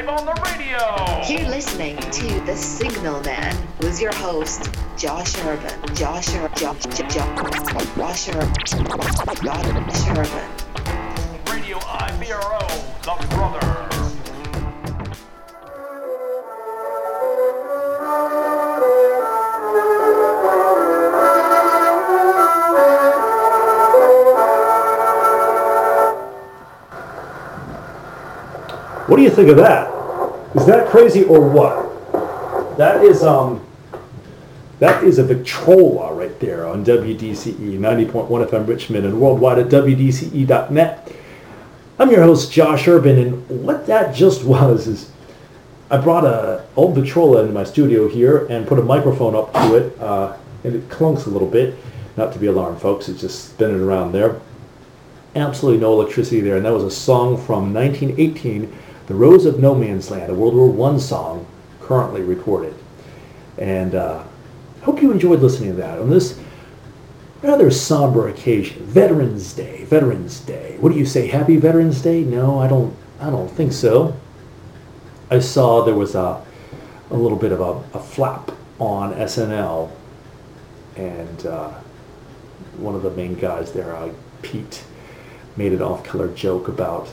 live on the radio. You're listening to The Signal Man with your host, Josh Urban. Josh Urban. Josh, Josh, Josh Urban. Josh Urban. Do you think of that? Is that crazy or what? That is um that is a Victrola right there on WDCE 90.1 FM Richmond and worldwide at WDCE.net. I'm your host Josh Urban and what that just was is I brought a old Victrola into my studio here and put a microphone up to it uh, and it clunks a little bit. Not to be alarmed folks, it's just spinning around there. Absolutely no electricity there and that was a song from 1918 the Rose of No Man's Land, a World War I song currently recorded. And uh, hope you enjoyed listening to that on this rather somber occasion, Veterans Day. Veterans Day. What do you say? Happy Veterans Day? No, I don't. I don't think so. I saw there was a a little bit of a, a flap on SNL, and uh, one of the main guys there, uh, Pete, made an off-color joke about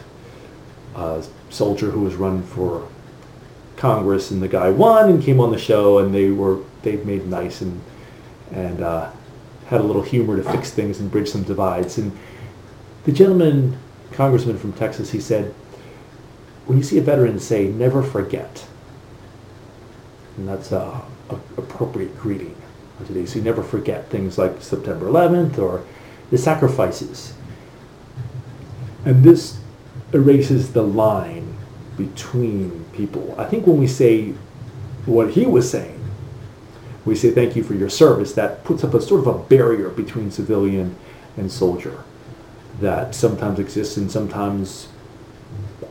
uh, soldier who was running for Congress, and the guy won and came on the show, and they were they made nice and and uh, had a little humor to fix things and bridge some divides. And the gentleman, congressman from Texas, he said, when you see a veteran, say never forget, and that's a, a appropriate greeting today. So you never forget things like September 11th or the sacrifices. And this erases the line between people. I think when we say what he was saying, we say thank you for your service, that puts up a sort of a barrier between civilian and soldier that sometimes exists and sometimes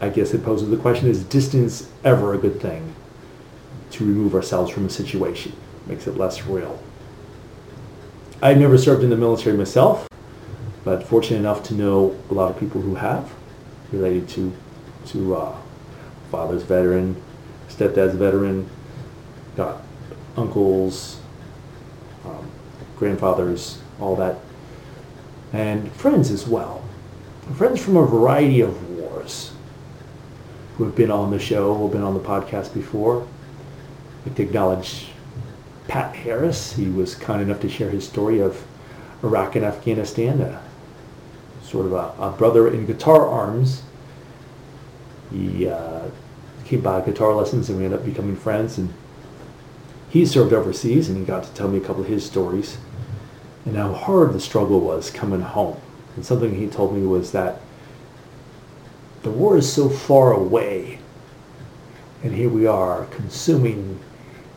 I guess it poses the question, is distance ever a good thing to remove ourselves from a situation? Makes it less real. I've never served in the military myself, but fortunate enough to know a lot of people who have related to to uh, father's veteran, stepdad's veteran, got uncles, um, grandfathers, all that, and friends as well. Friends from a variety of wars who have been on the show, who have been on the podcast before. I'd like to acknowledge Pat Harris. He was kind enough to share his story of Iraq and Afghanistan, a, sort of a, a brother in guitar arms he uh, came by guitar lessons and we ended up becoming friends. And he served overseas and he got to tell me a couple of his stories and how hard the struggle was coming home. And something he told me was that the war is so far away and here we are consuming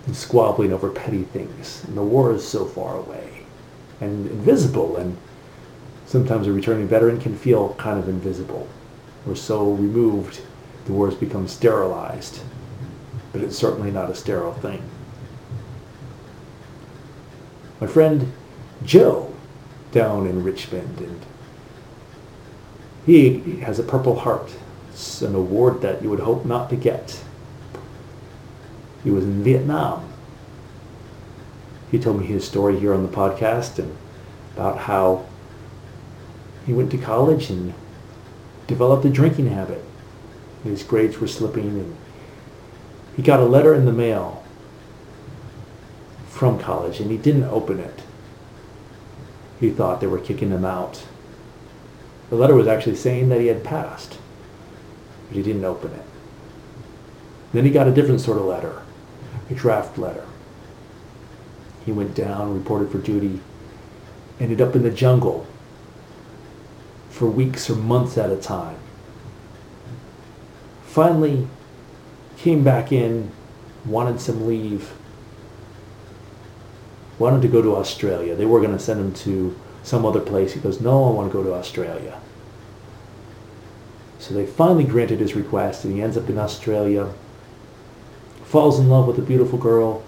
and squabbling over petty things. And the war is so far away and invisible and sometimes a returning veteran can feel kind of invisible. We're so removed the war has become sterilized, but it's certainly not a sterile thing. My friend Joe down in Richmond, and he has a Purple Heart. It's an award that you would hope not to get. He was in Vietnam. He told me his story here on the podcast and about how he went to college and developed a drinking habit his grades were slipping and he got a letter in the mail from college and he didn't open it. He thought they were kicking him out. The letter was actually saying that he had passed, but he didn't open it. Then he got a different sort of letter, a draft letter. He went down, reported for duty, ended up in the jungle for weeks or months at a time finally came back in, wanted some leave, wanted to go to Australia. They were going to send him to some other place. He goes, no, I want to go to Australia. So they finally granted his request, and he ends up in Australia, falls in love with a beautiful girl,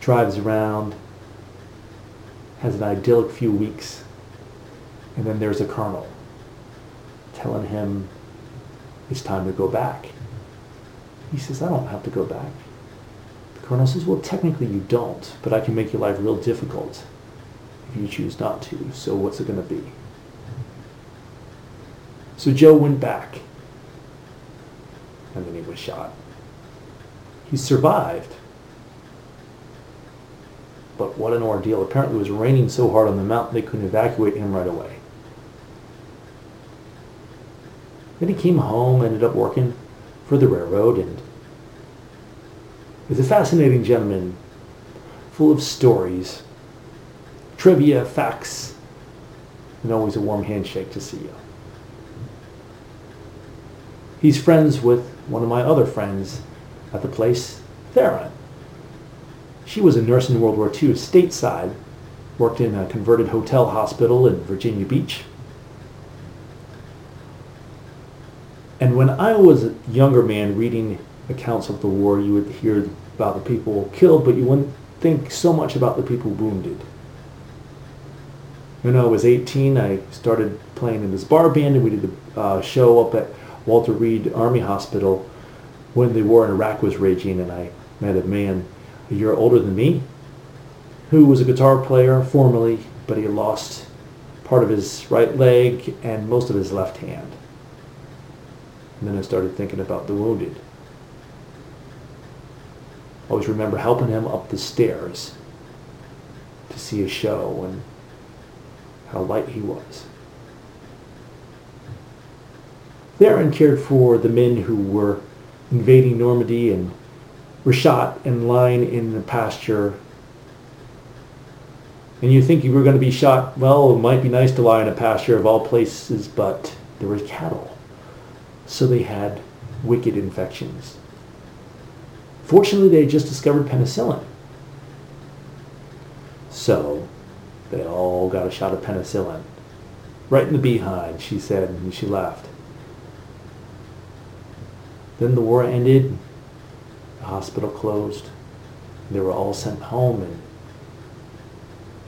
drives around, has an idyllic few weeks, and then there's a colonel telling him it's time to go back. He says, I don't have to go back. The colonel says, well, technically you don't, but I can make your life real difficult if you choose not to. So what's it going to be? So Joe went back, and then he was shot. He survived. But what an ordeal. Apparently it was raining so hard on the mountain they couldn't evacuate him right away. Then he came home, ended up working for the railroad, and is a fascinating gentleman, full of stories, trivia, facts, and always a warm handshake to see you. He's friends with one of my other friends at the place, Theron. She was a nurse in World War II, stateside, worked in a converted hotel hospital in Virginia Beach. When I was a younger man reading accounts of the war, you would hear about the people killed, but you wouldn't think so much about the people wounded. When I was 18, I started playing in this bar band, and we did a uh, show up at Walter Reed Army Hospital when the war in Iraq was raging, and I met a man a year older than me who was a guitar player formerly, but he lost part of his right leg and most of his left hand. And then I started thinking about the wounded. I always remember helping him up the stairs to see a show and how light he was. Theron cared for the men who were invading Normandy and were shot and lying in the pasture. And you think you were going to be shot, well, it might be nice to lie in a pasture of all places, but there were cattle. So they had wicked infections. Fortunately, they had just discovered penicillin. So they all got a shot of penicillin. Right in the behind, she said, and she laughed. Then the war ended, the hospital closed, they were all sent home, and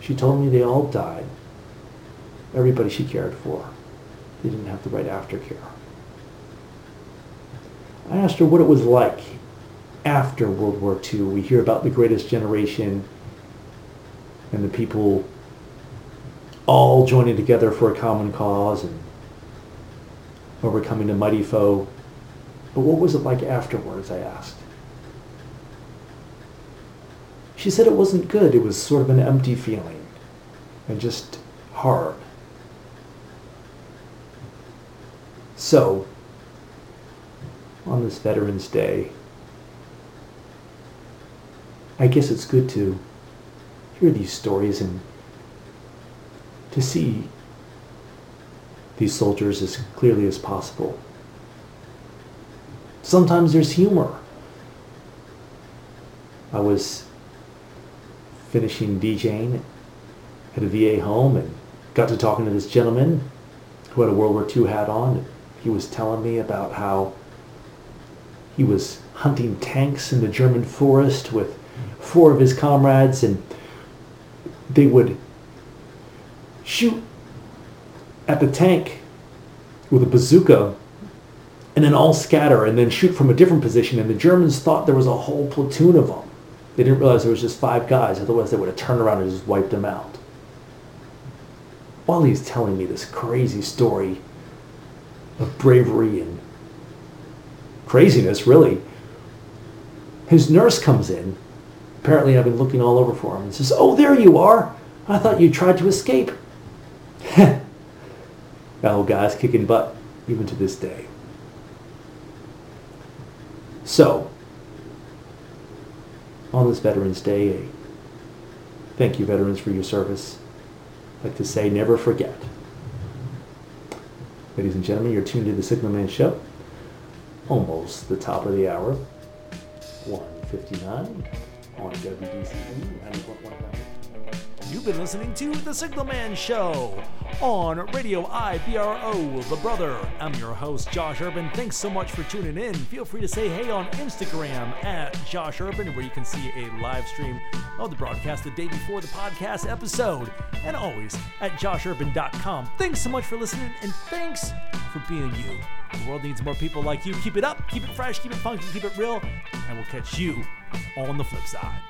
she told me they all died. Everybody she cared for. They didn't have the right aftercare. I asked her what it was like after World War II. We hear about the greatest generation and the people all joining together for a common cause and overcoming a mighty foe. But what was it like afterwards, I asked. She said it wasn't good. It was sort of an empty feeling and just hard. So, on this Veterans Day, I guess it's good to hear these stories and to see these soldiers as clearly as possible. Sometimes there's humor. I was finishing DJing at a VA home and got to talking to this gentleman who had a World War II hat on. He was telling me about how he was hunting tanks in the German forest with four of his comrades and they would shoot at the tank with a bazooka and then all scatter and then shoot from a different position and the Germans thought there was a whole platoon of them. They didn't realize there was just five guys, otherwise they would have turned around and just wiped them out. While he's telling me this crazy story of bravery and craziness, really, his nurse comes in. Apparently, I've been looking all over for him and says, Oh, there you are. I thought you tried to escape. that old guy's kicking butt, even to this day. So, on this Veterans Day, thank you, veterans, for your service. I'd like to say, never forget. Ladies and gentlemen, you're tuned to the Signal Man Show. Almost the top of the hour. 159 on WDCE You've been listening to The Signal Man Show on Radio IBRO, The Brother. I'm your host, Josh Urban. Thanks so much for tuning in. Feel free to say hey on Instagram at Josh Urban, where you can see a live stream of the broadcast the day before the podcast episode. And always at joshurban.com. Thanks so much for listening, and thanks for being you. The world needs more people like you. Keep it up, keep it fresh, keep it funky, keep it real, and we'll catch you on the flip side.